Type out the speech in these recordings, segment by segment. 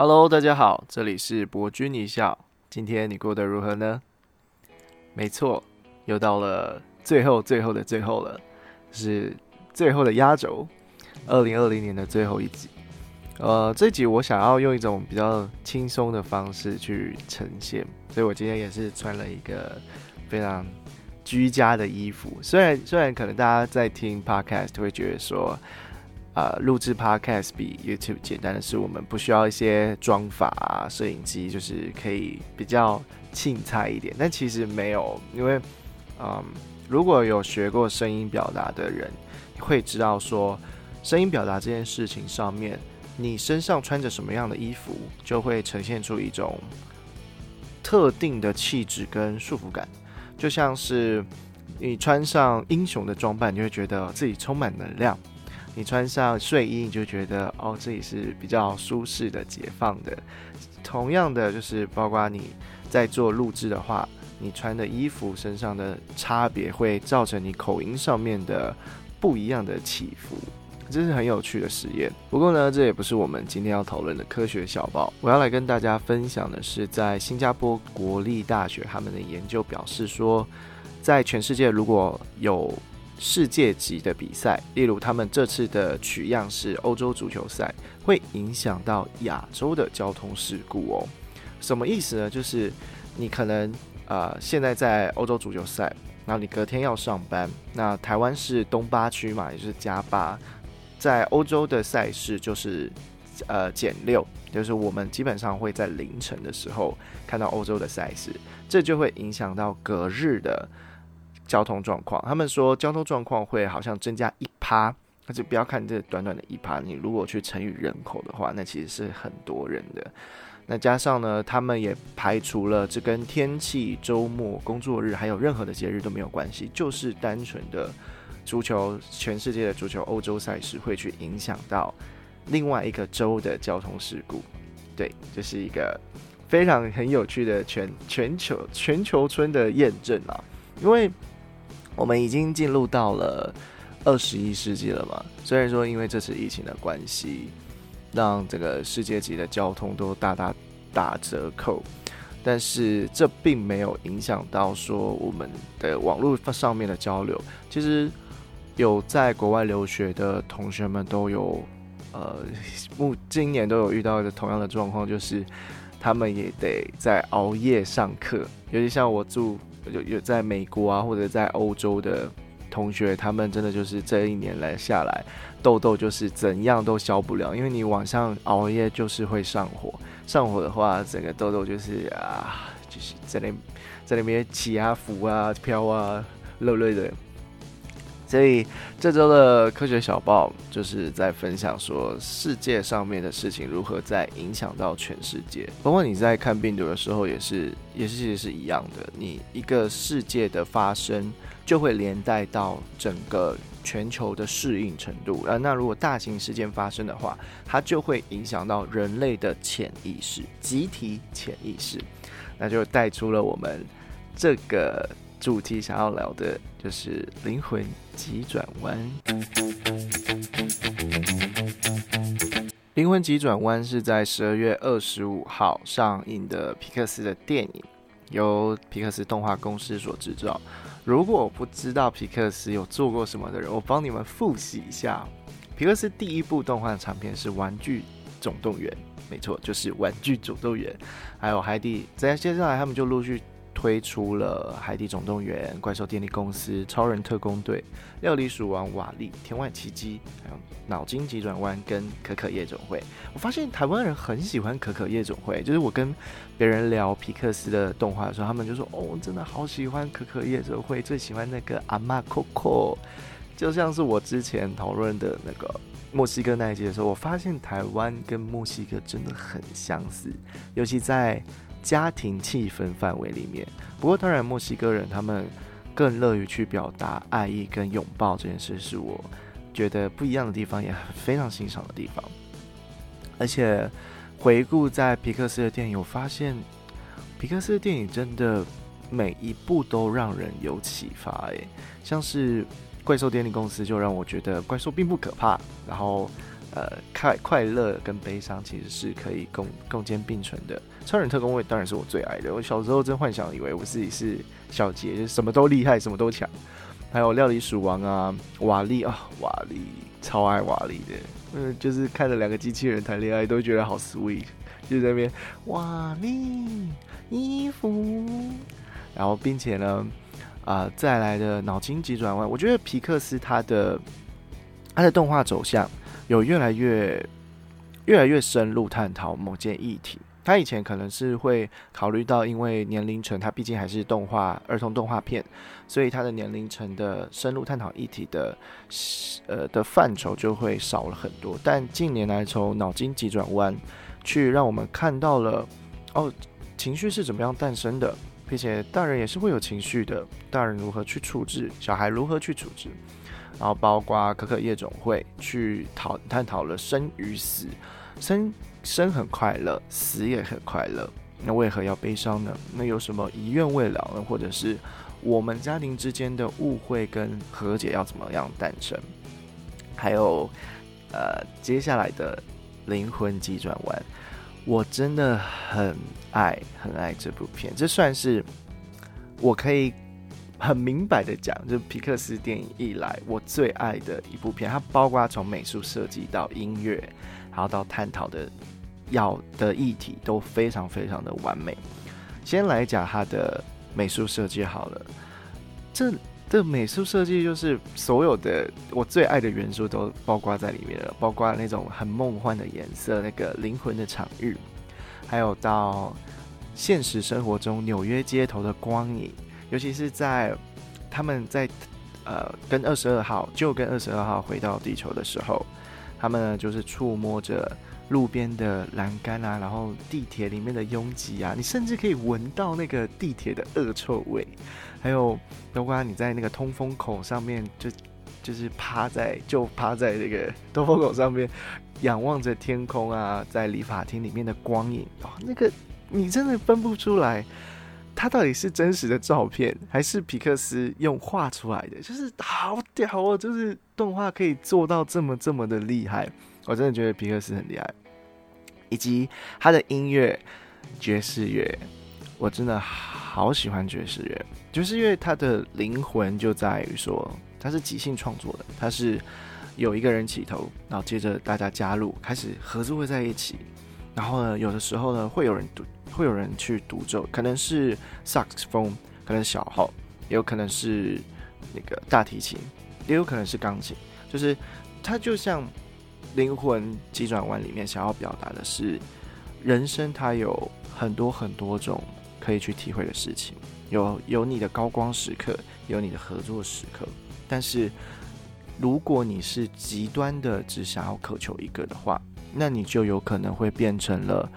Hello，大家好，这里是博君一笑。今天你过得如何呢？没错，又到了最后、最后的最后了，是最后的压轴，二零二零年的最后一集。呃，这集我想要用一种比较轻松的方式去呈现，所以我今天也是穿了一个非常居家的衣服。虽然虽然可能大家在听 Podcast 会觉得说。啊，录制 Podcast 比 YouTube 简单的是，我们不需要一些装法啊，摄影机就是可以比较轻菜一点。但其实没有，因为，嗯，如果有学过声音表达的人，会知道说，声音表达这件事情上面，你身上穿着什么样的衣服，就会呈现出一种特定的气质跟束缚感。就像是你穿上英雄的装扮，你会觉得自己充满能量。你穿上睡衣，你就觉得哦，这里是比较舒适的、解放的。同样的，就是包括你在做录制的话，你穿的衣服身上的差别会造成你口音上面的不一样的起伏，这是很有趣的实验。不过呢，这也不是我们今天要讨论的科学小报。我要来跟大家分享的是，在新加坡国立大学他们的研究表示说，在全世界如果有世界级的比赛，例如他们这次的取样是欧洲足球赛，会影响到亚洲的交通事故哦。什么意思呢？就是你可能呃现在在欧洲足球赛，然后你隔天要上班，那台湾是东八区嘛，也就是加八，在欧洲的赛事就是呃减六，就是我们基本上会在凌晨的时候看到欧洲的赛事，这就会影响到隔日的。交通状况，他们说交通状况会好像增加一趴，但是不要看这短短的一趴，你如果去乘以人口的话，那其实是很多人的。那加上呢，他们也排除了这跟天气、周末、工作日还有任何的节日都没有关系，就是单纯的足球，全世界的足球欧洲赛事会去影响到另外一个州的交通事故。对，这是一个非常很有趣的全全球全球村的验证啊，因为。我们已经进入到了二十一世纪了嘛？虽然说因为这次疫情的关系，让这个世界级的交通都大大打折扣，但是这并没有影响到说我们的网络上面的交流。其实有在国外留学的同学们都有，呃，目今年都有遇到的同样的状况，就是他们也得在熬夜上课，尤其像我住。有有在美国啊，或者在欧洲的同学，他们真的就是这一年来下来，痘痘就是怎样都消不了，因为你晚上熬夜就是会上火，上火的话，整个痘痘就是啊，就是在那在那边起啊、浮啊、飘啊、热热的。所以这周的科学小报就是在分享说世界上面的事情如何在影响到全世界。包括你在看病毒的时候，也是也是其实是一样的。你一个世界的发生，就会连带到整个全球的适应程度。啊，那如果大型事件发生的话，它就会影响到人类的潜意识、集体潜意识，那就带出了我们这个。主题想要聊的就是灵魂急转弯。灵魂急转弯是在十二月二十五号上映的皮克斯的电影，由皮克斯动画公司所制造。如果不知道皮克斯有做过什么的人，我帮你们复习一下。皮克斯第一部动画长片是《玩具总动员》，没错，就是《玩具总动员》。还有海底，在接下来他们就陆续。推出了《海底总动员》、怪兽电力公司、超人特工队、料理鼠王瓦力、天外奇迹，还有脑筋急转弯跟可可夜总会。我发现台湾人很喜欢可可夜总会，就是我跟别人聊皮克斯的动画的时候，他们就说：“哦，真的好喜欢可可夜总会，最喜欢那个阿妈 Coco。”就像是我之前讨论的那个墨西哥那一集的时候，我发现台湾跟墨西哥真的很相似，尤其在。家庭气氛范围里面，不过当然，墨西哥人他们更乐于去表达爱意跟拥抱这件事，是我觉得不一样的地方，也非常欣赏的地方。而且回顾在皮克斯的电影，我发现皮克斯的电影真的每一部都让人有启发。诶，像是怪兽电力公司就让我觉得怪兽并不可怕，然后。呃快快乐跟悲伤其实是可以共共肩并存的。超人特工队当然是我最爱的，我小时候真幻想以为我自己是小杰，就什么都厉害，什么都强。还有料理鼠王啊，瓦力啊，瓦力超爱瓦力的，嗯，就是看着两个机器人谈恋爱都觉得好 sweet，就在那边瓦力衣服，然后并且呢，啊，再来的脑筋急转弯，我觉得皮克斯他的他的动画走向有越来越越来越深入探讨某件议题。他以前可能是会考虑到，因为年龄层，他毕竟还是动画儿童动画片，所以他的年龄层的深入探讨议题的，呃的范畴就会少了很多。但近年来，从脑筋急转弯，去让我们看到了，哦，情绪是怎么样诞生的，并且大人也是会有情绪的，大人如何去处置，小孩如何去处置，然后包括可可夜总会去讨探讨了生与死，生。生很快乐，死也很快乐，那为何要悲伤呢？那有什么遗愿未了呢？或者是我们家庭之间的误会跟和解要怎么样诞生？还有，呃，接下来的灵魂急转弯，我真的很爱很爱这部片，这算是我可以很明白的讲，就皮克斯电影以来我最爱的一部片，它包括从美术设计到音乐，然后到探讨的。要的议题都非常非常的完美。先来讲它的美术设计好了，这的美术设计就是所有的我最爱的元素都包括在里面了，包括那种很梦幻的颜色，那个灵魂的场域，还有到现实生活中纽约街头的光影，尤其是在他们在呃跟二十二号就跟二十二号回到地球的时候，他们呢就是触摸着。路边的栏杆啊，然后地铁里面的拥挤啊，你甚至可以闻到那个地铁的恶臭味，还有包括你在那个通风口上面，就就是趴在就趴在那个通风口上面，仰望着天空啊，在理发厅里面的光影。哦，那个你真的分不出来，它到底是真实的照片还是皮克斯用画出来的，就是好屌哦，就是动画可以做到这么这么的厉害。我真的觉得皮克斯很厉害，以及他的音乐爵士乐，我真的好喜欢爵士乐。爵士乐它的灵魂就在于说，它是即兴创作的，它是有一个人起头，然后接着大家加入，开始合作会在一起。然后呢，有的时候呢，会有人独，会有人去独奏，可能是萨克斯风，可能是小号，也有可能是那个大提琴，也有可能是钢琴，就是它就像。灵魂急转弯里面想要表达的是，人生它有很多很多种可以去体会的事情，有有你的高光时刻，有你的合作时刻。但是，如果你是极端的只想要渴求一个的话，那你就有可能会变成了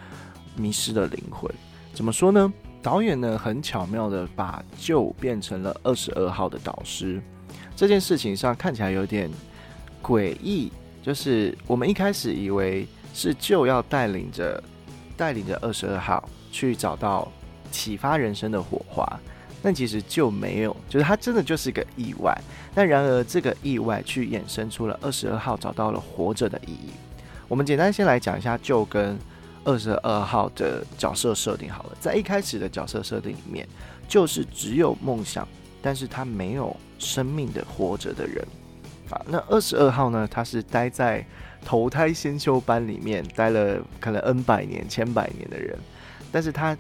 迷失的灵魂。怎么说呢？导演呢很巧妙的把旧变成了二十二号的导师，这件事情上看起来有点诡异。就是我们一开始以为是就要带领着带领着二十二号去找到启发人生的火花，但其实就没有，就是它真的就是一个意外。但然而这个意外去衍生出了二十二号找到了活着的意义。我们简单先来讲一下就跟二十二号的角色设定好了，在一开始的角色设定里面，就是只有梦想，但是他没有生命的活着的人。那二十二号呢？他是待在投胎先修班里面待了可能 N 百年、千百年的人，但是他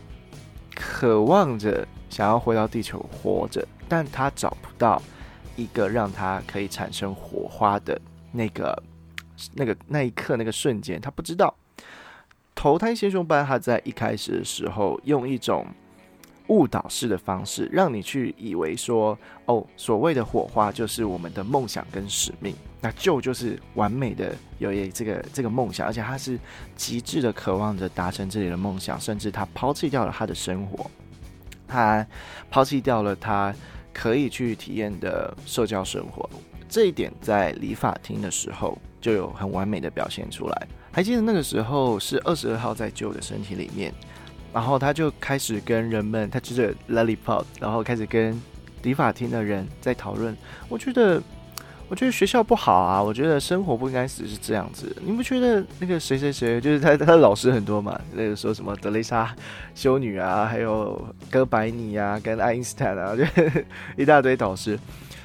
渴望着想要回到地球活着，但他找不到一个让他可以产生火花的那个、那个那一刻、那个瞬间，他不知道。投胎先修班他在一开始的时候用一种。误导式的方式，让你去以为说，哦，所谓的火花就是我们的梦想跟使命，那就就是完美的有一这个这个梦想，而且他是极致的渴望着达成这里的梦想，甚至他抛弃掉了他的生活，他抛弃掉了他可以去体验的社交生活，这一点在理发厅的时候就有很完美的表现出来。还记得那个时候是二十二号在旧的身体里面。然后他就开始跟人们，他吃着 lollipop，然后开始跟理发厅的人在讨论。我觉得，我觉得学校不好啊，我觉得生活不应该只是这样子。你不觉得那个谁谁谁，就是他他的老师很多嘛？那个说什么德蕾莎修女啊，还有哥白尼啊，跟爱因斯坦啊，就 一大堆导师。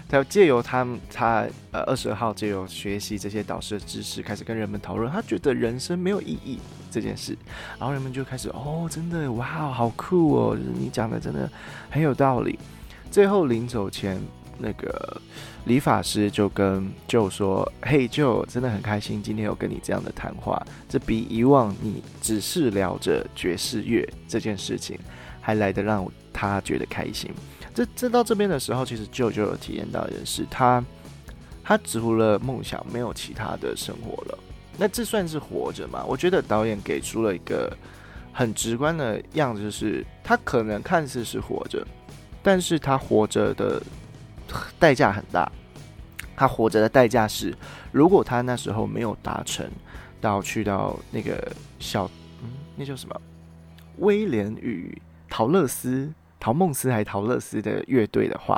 他借由他，他呃二十二号借由学习这些导师的知识，开始跟人们讨论，他觉得人生没有意义这件事，然后人们就开始哦，真的哇，好酷哦就是，你讲的真的很有道理。最后临走前，那个理发师就跟舅说：“嘿，舅，真的很开心今天有跟你这样的谈话，这比以往你只是聊着爵士乐这件事情，还来得让他觉得开心。”这这到这边的时候，其实舅舅有体验到一件事，他他除了梦想，没有其他的生活了。那这算是活着吗？我觉得导演给出了一个很直观的样子，就是他可能看似是活着，但是他活着的代价很大。他活着的代价是，如果他那时候没有达成到去到那个小嗯，那叫什么威廉与陶乐斯。陶梦斯还陶乐斯的乐队的话，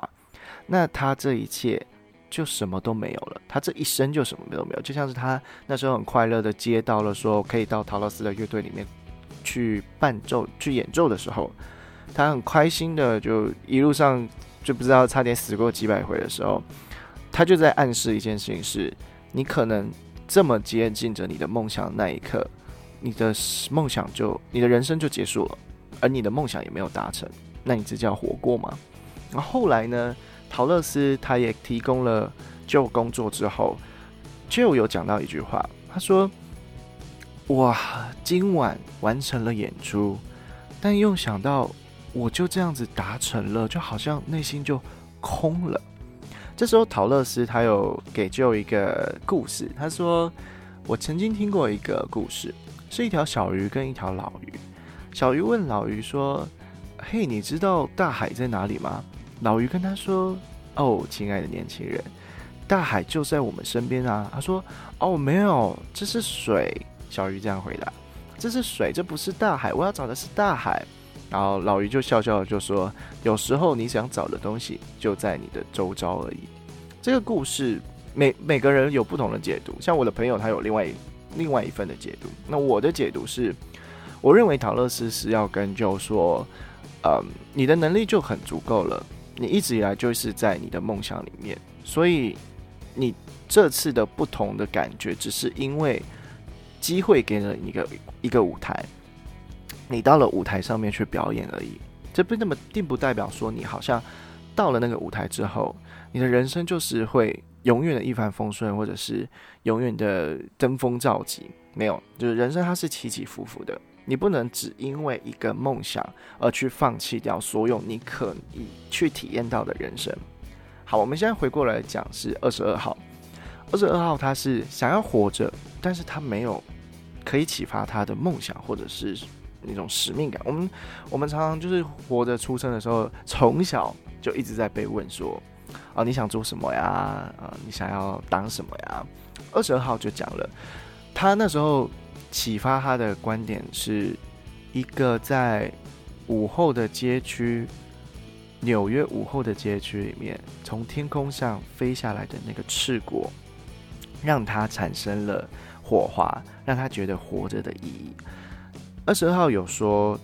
那他这一切就什么都没有了。他这一生就什么都没有，就像是他那时候很快乐的接到了说可以到陶乐斯的乐队里面去伴奏、去演奏的时候，他很开心的就一路上就不知道差点死过几百回的时候，他就在暗示一件事情：是你可能这么接近着你的梦想那一刻，你的梦想就你的人生就结束了，而你的梦想也没有达成。那你这叫活过吗？然后后来呢？陶乐斯他也提供了就工作之后，就有讲到一句话，他说：“哇，今晚完成了演出，但又想到我就这样子达成了，就好像内心就空了。”这时候陶乐斯他有给就一个故事，他说：“我曾经听过一个故事，是一条小鱼跟一条老鱼。小鱼问老鱼说。”嘿，你知道大海在哪里吗？老鱼跟他说：“哦，亲爱的年轻人，大海就在我们身边啊。”他说：“哦，没有，这是水。”小鱼这样回答：“这是水，这不是大海。我要找的是大海。”然后老鱼就笑笑就说：“有时候你想找的东西就在你的周遭而已。”这个故事每每个人有不同的解读，像我的朋友他有另外另外一份的解读。那我的解读是，我认为陶乐斯是要跟就说。嗯，你的能力就很足够了。你一直以来就是在你的梦想里面，所以你这次的不同的感觉，只是因为机会给了一个一个舞台，你到了舞台上面去表演而已。这不那么，并不代表说你好像到了那个舞台之后，你的人生就是会永远的一帆风顺，或者是永远的登峰造极。没有，就是人生它是起起伏伏的。你不能只因为一个梦想而去放弃掉所有你可以去体验到的人生。好，我们现在回过来讲是二十二号。二十二号他是想要活着，但是他没有可以启发他的梦想或者是那种使命感。我们我们常常就是活着出生的时候，从小就一直在被问说：啊，你想做什么呀？啊，你想要当什么呀？二十二号就讲了，他那时候。启发他的观点是一个在午后的街区，纽约午后的街区里面，从天空上飞下来的那个赤果，让他产生了火花，让他觉得活着的意义。二十二号有说，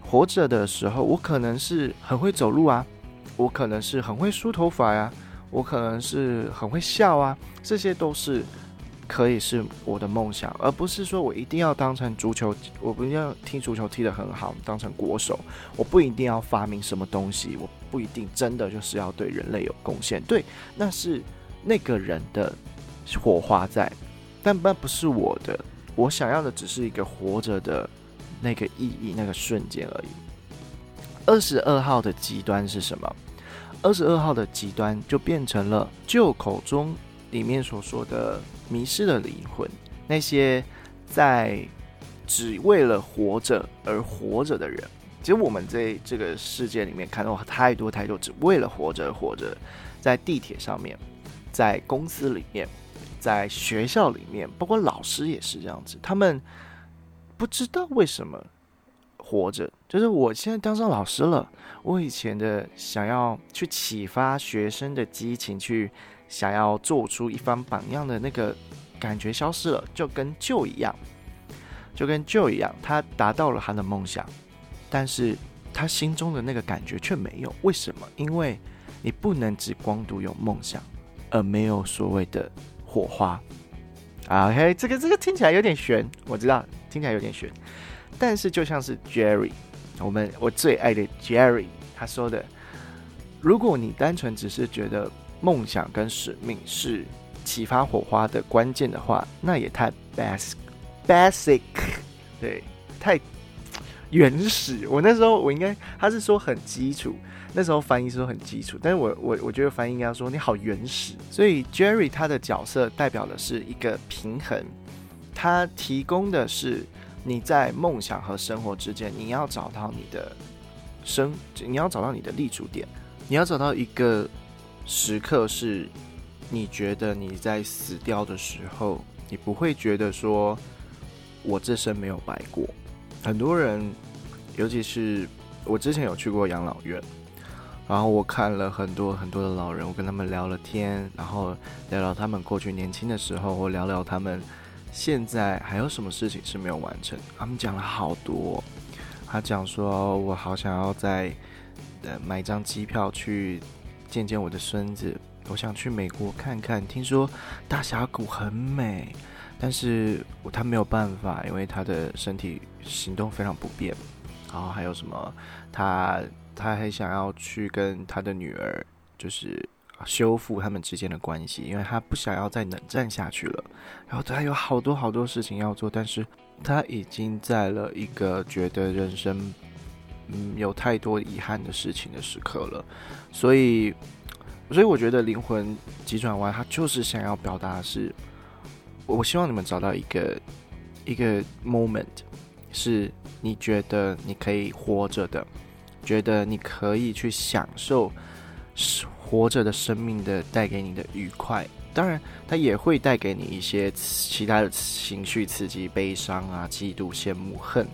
活着的时候，我可能是很会走路啊，我可能是很会梳头发呀，我可能是很会笑啊，这些都是。可以是我的梦想，而不是说我一定要当成足球，我不一定要踢足球踢得很好，当成国手，我不一定要发明什么东西，我不一定真的就是要对人类有贡献。对，那是那个人的火花在，但那不是我的。我想要的只是一个活着的那个意义，那个瞬间而已。二十二号的极端是什么？二十二号的极端就变成了旧口中里面所说的。迷失了灵魂，那些在只为了活着而活着的人，其实我们在这个世界里面看到太多太多只为了活着而活着，在地铁上面，在公司里面，在学校里面，包括老师也是这样子，他们不知道为什么活着。就是我现在当上老师了，我以前的想要去启发学生的激情去。想要做出一番榜样的那个感觉消失了，就跟旧一样，就跟旧一样，他达到了他的梦想，但是他心中的那个感觉却没有。为什么？因为你不能只光独有梦想，而没有所谓的火花。OK，这个这个听起来有点悬，我知道听起来有点悬，但是就像是 Jerry，我们我最爱的 Jerry 他说的，如果你单纯只是觉得梦想跟使命是启发火花的关键的话，那也太 basic basic，对，太原始。我那时候我应该他是说很基础。那时候翻译说很基础，但是我我我觉得翻译应该说你好原始。所以 Jerry 他的角色代表的是一个平衡，他提供的是你在梦想和生活之间，你要找到你的生，你要找到你的立足点，你要找到一个时刻是你觉得你在死掉的时候，你不会觉得说我这生没有白过。很多人，尤其是我之前有去过养老院。然后我看了很多很多的老人，我跟他们聊了天，然后聊聊他们过去年轻的时候，或聊聊他们现在还有什么事情是没有完成。他们讲了好多，他讲说我好想要再呃买张机票去见见我的孙子，我想去美国看看，听说大峡谷很美，但是他没有办法，因为他的身体行动非常不便。然后还有什么他。他还想要去跟他的女儿，就是修复他们之间的关系，因为他不想要再冷战下去了。然后他有好多好多事情要做，但是他已经在了一个觉得人生嗯有太多遗憾的事情的时刻了。所以，所以我觉得灵魂急转弯，他就是想要表达的是，我希望你们找到一个一个 moment，是你觉得你可以活着的。觉得你可以去享受活着的生命的带给你的愉快，当然，它也会带给你一些其他的情绪刺激，悲伤啊、嫉妒、羡慕、恨。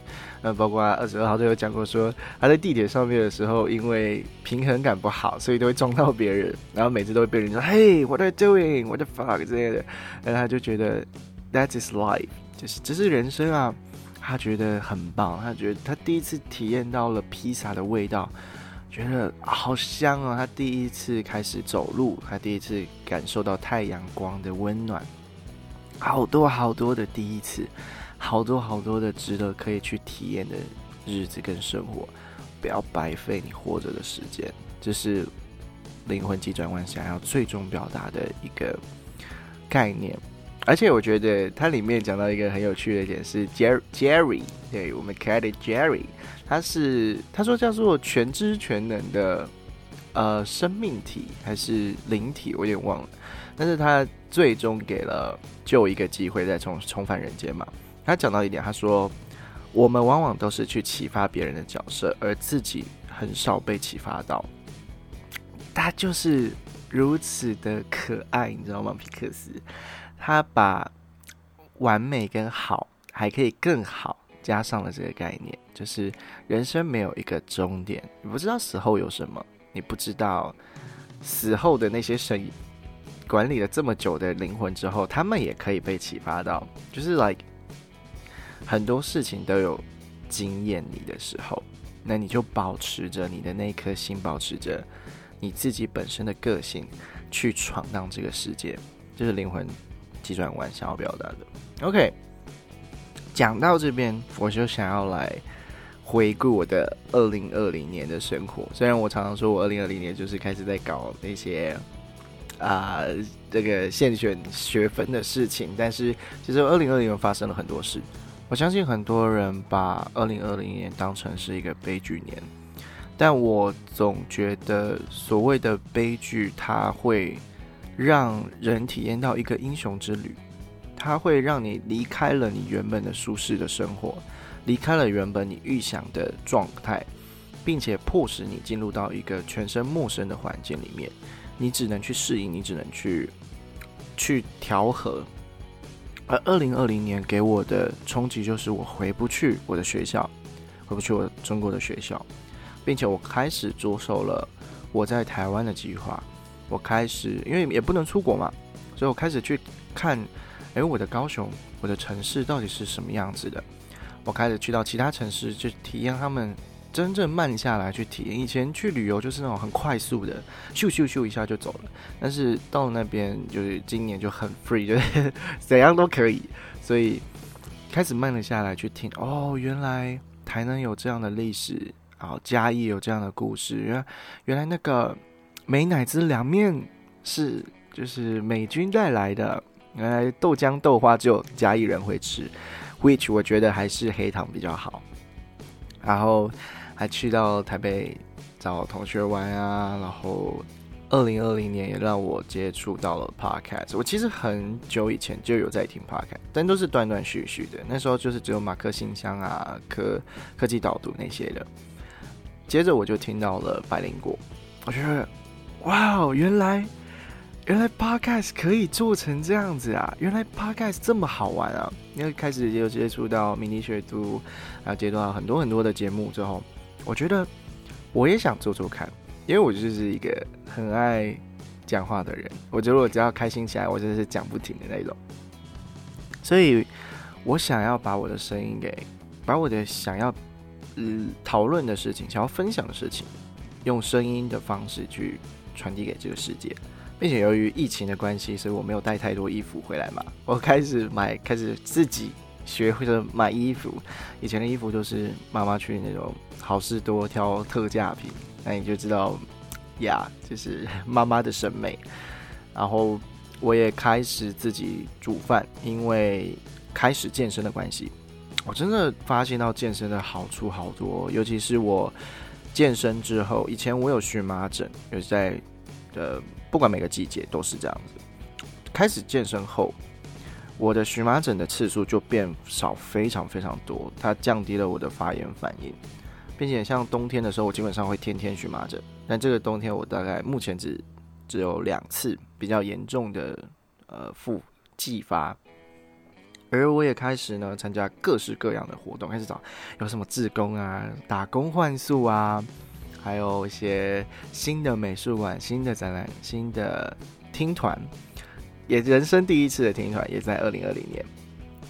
那包括二十二号都有讲过，说他在地铁上面的时候，因为平衡感不好，所以都会撞到别人，然后每次都会被人说：“嘿，What are you doing? What the fuck？” 之类的。然后他就觉得 That is life，就是这是人生啊。他觉得很棒，他觉得他第一次体验到了披萨的味道，觉得好香哦！他第一次开始走路，他第一次感受到太阳光的温暖，好多好多的第一次，好多好多的值得可以去体验的日子跟生活，不要白费你活着的时间，这是灵魂急转弯想要最终表达的一个概念。而且我觉得它里面讲到一个很有趣的点是，Jerry，对我们可爱的 Jerry，他是他说叫做全知全能的呃生命体还是灵体，我有点忘了。但是他最终给了就一个机会再重重返人间嘛。他讲到一点，他说我们往往都是去启发别人的角色，而自己很少被启发到。他就是如此的可爱，你知道吗？皮克斯。他把完美跟好还可以更好加上了这个概念，就是人生没有一个终点，你不知道死后有什么，你不知道死后的那些神管理了这么久的灵魂之后，他们也可以被启发到，就是 like 很多事情都有惊艳你的时候，那你就保持着你的那颗心，保持着你自己本身的个性去闯荡这个世界，就是灵魂。急转弯想要表达的，OK，讲到这边，我就想要来回顾我的二零二零年的生活。虽然我常常说我二零二零年就是开始在搞那些啊这个现选学分的事情，但是其实二零二零年发生了很多事。我相信很多人把二零二零年当成是一个悲剧年，但我总觉得所谓的悲剧，它会。让人体验到一个英雄之旅，它会让你离开了你原本的舒适的生活，离开了原本你预想的状态，并且迫使你进入到一个全身陌生的环境里面，你只能去适应，你只能去去调和。而二零二零年给我的冲击就是我回不去我的学校，回不去我中国的学校，并且我开始着手了我在台湾的计划。我开始因为也不能出国嘛，所以我开始去看，哎，我的高雄，我的城市到底是什么样子的？我开始去到其他城市去体验他们。真正慢下来去体验，以前去旅游就是那种很快速的，咻咻咻一下就走了。但是到那边，就是今年就很 free，就是 怎样都可以。所以开始慢了下来去听，哦，原来台南有这样的历史，然后嘉义有这样的故事。原原来那个美乃滋凉面是就是美军带来的。原来豆浆豆花只有嘉义人会吃，which 我觉得还是黑糖比较好。然后。还去到台北找同学玩啊，然后二零二零年也让我接触到了 podcast。我其实很久以前就有在听 podcast，但都是断断续续的。那时候就是只有马克信箱啊、科科技导读那些的。接着我就听到了百灵果，我觉得哇哦，原来原来 podcast 可以做成这样子啊！原来 podcast 这么好玩啊！因为开始也有接触到迷你学读，然后接触到很多很多的节目之后。我觉得我也想做做看，因为我就是一个很爱讲话的人。我觉得我只要开心起来，我就是讲不停的那种。所以我想要把我的声音给，把我的想要嗯讨论的事情、想要分享的事情，用声音的方式去传递给这个世界。并且由于疫情的关系，所以我没有带太多衣服回来嘛。我开始买，开始自己。学会了买衣服，以前的衣服都是妈妈去那种好事多挑特价品，那你就知道呀，就是 妈妈的审美。然后我也开始自己煮饭，因为开始健身的关系，我真的发现到健身的好处好多，尤其是我健身之后，以前我有荨麻疹，有在呃，不管每个季节都是这样子，开始健身后。我的荨麻疹的次数就变少，非常非常多。它降低了我的发炎反应，并且像冬天的时候，我基本上会天天荨麻疹。但这个冬天我大概目前只只有两次比较严重的呃复继发。而我也开始呢参加各式各样的活动，开始找有什么志工啊、打工换宿啊，还有一些新的美术馆、新的展览、新的听团。也人生第一次的听团，也在二零二零年，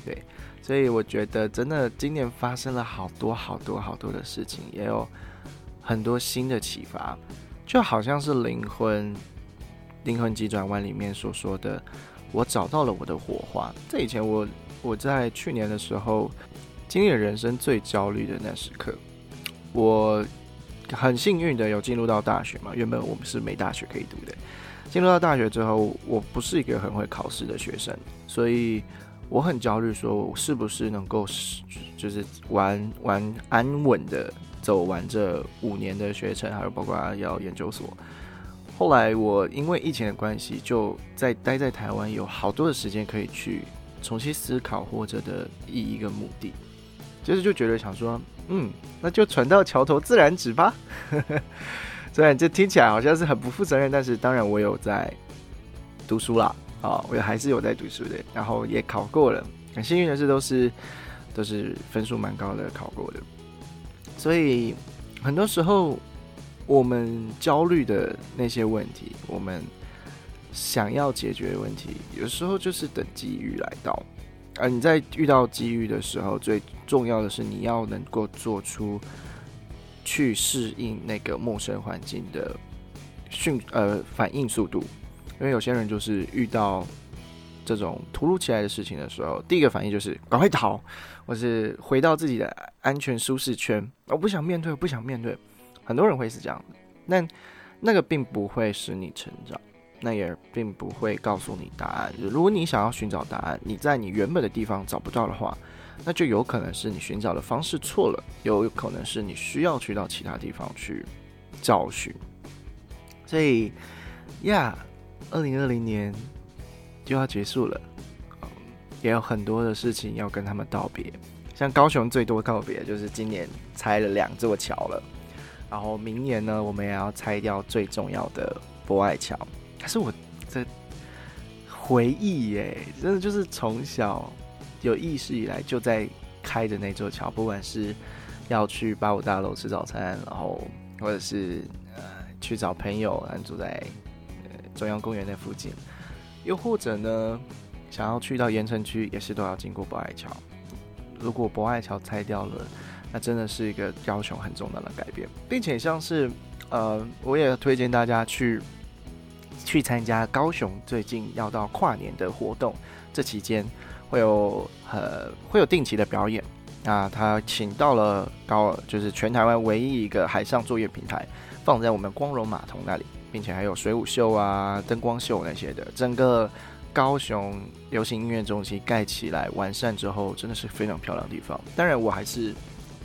对，所以我觉得真的今年发生了好多好多好多的事情，也有很多新的启发，就好像是灵魂灵魂急转弯里面所说的，我找到了我的火花。这以前我我在去年的时候经历了人生最焦虑的那时刻，我很幸运的有进入到大学嘛，原本我们是没大学可以读的。进入到大学之后，我不是一个很会考试的学生，所以我很焦虑，说我是不是能够就是完完安稳的走完这五年的学程，还有包括要研究所。后来我因为疫情的关系，就在待在台湾，有好多的时间可以去重新思考活着的意义跟目的，就是就觉得想说，嗯，那就船到桥头自然直吧。虽然这听起来好像是很不负责任，但是当然我有在读书啦，啊，我还是有在读书的，然后也考过了，很幸运的是都是都是分数蛮高的考过的，所以很多时候我们焦虑的那些问题，我们想要解决的问题，有时候就是等机遇来到，而你在遇到机遇的时候，最重要的是你要能够做出。去适应那个陌生环境的迅呃反应速度，因为有些人就是遇到这种突如其来的事情的时候，第一个反应就是赶快逃，或是回到自己的安全舒适圈。我不想面对，我不想面对。很多人会是这样的，但那个并不会使你成长，那也并不会告诉你答案。如果你想要寻找答案，你在你原本的地方找不到的话。那就有可能是你寻找的方式错了，有可能是你需要去到其他地方去找寻。所以，呀，二零二零年就要结束了，也有很多的事情要跟他们道别。像高雄最多告别就是今年拆了两座桥了，然后明年呢，我们也要拆掉最重要的博爱桥。可是我这回忆耶，真的就是从小。有意识以来就在开着那座桥，不管是要去八五大楼吃早餐，然后或者是呃去找朋友，然后住在中央公园那附近，又或者呢，想要去到盐城区，也是都要经过博爱桥。如果博爱桥拆掉了，那真的是一个高雄很重大的改变，并且像是呃，我也推荐大家去去参加高雄最近要到跨年的活动，这期间会有呃会有定期的表演。那他请到了高，就是全台湾唯一一个海上作业平台，放在我们光荣码头那里，并且还有水舞秀啊、灯光秀那些的。整个高雄流行音乐中心盖起来完善之后，真的是非常漂亮的地方。当然，我还是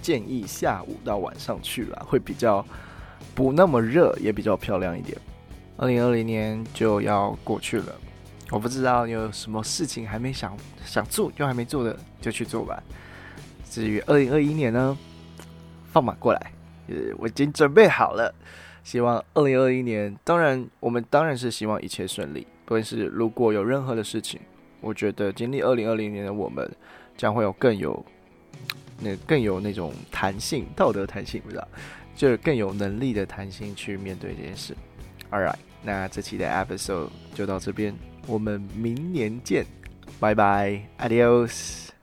建议下午到晚上去了，会比较不那么热，也比较漂亮一点。二零二零年就要过去了，我不知道有什么事情还没想想做又还没做的，就去做吧。至于二零二一年呢，放马过来，呃，我已经准备好了。希望二零二一年，当然我们当然是希望一切顺利。但是如果有任何的事情，我觉得经历二零二零年的我们，将会有更有那更有那种弹性，道德弹性，不知道，就是更有能力的弹性去面对这件事。All right，那这期的 episode 就到这边，我们明年见，拜拜，Adios。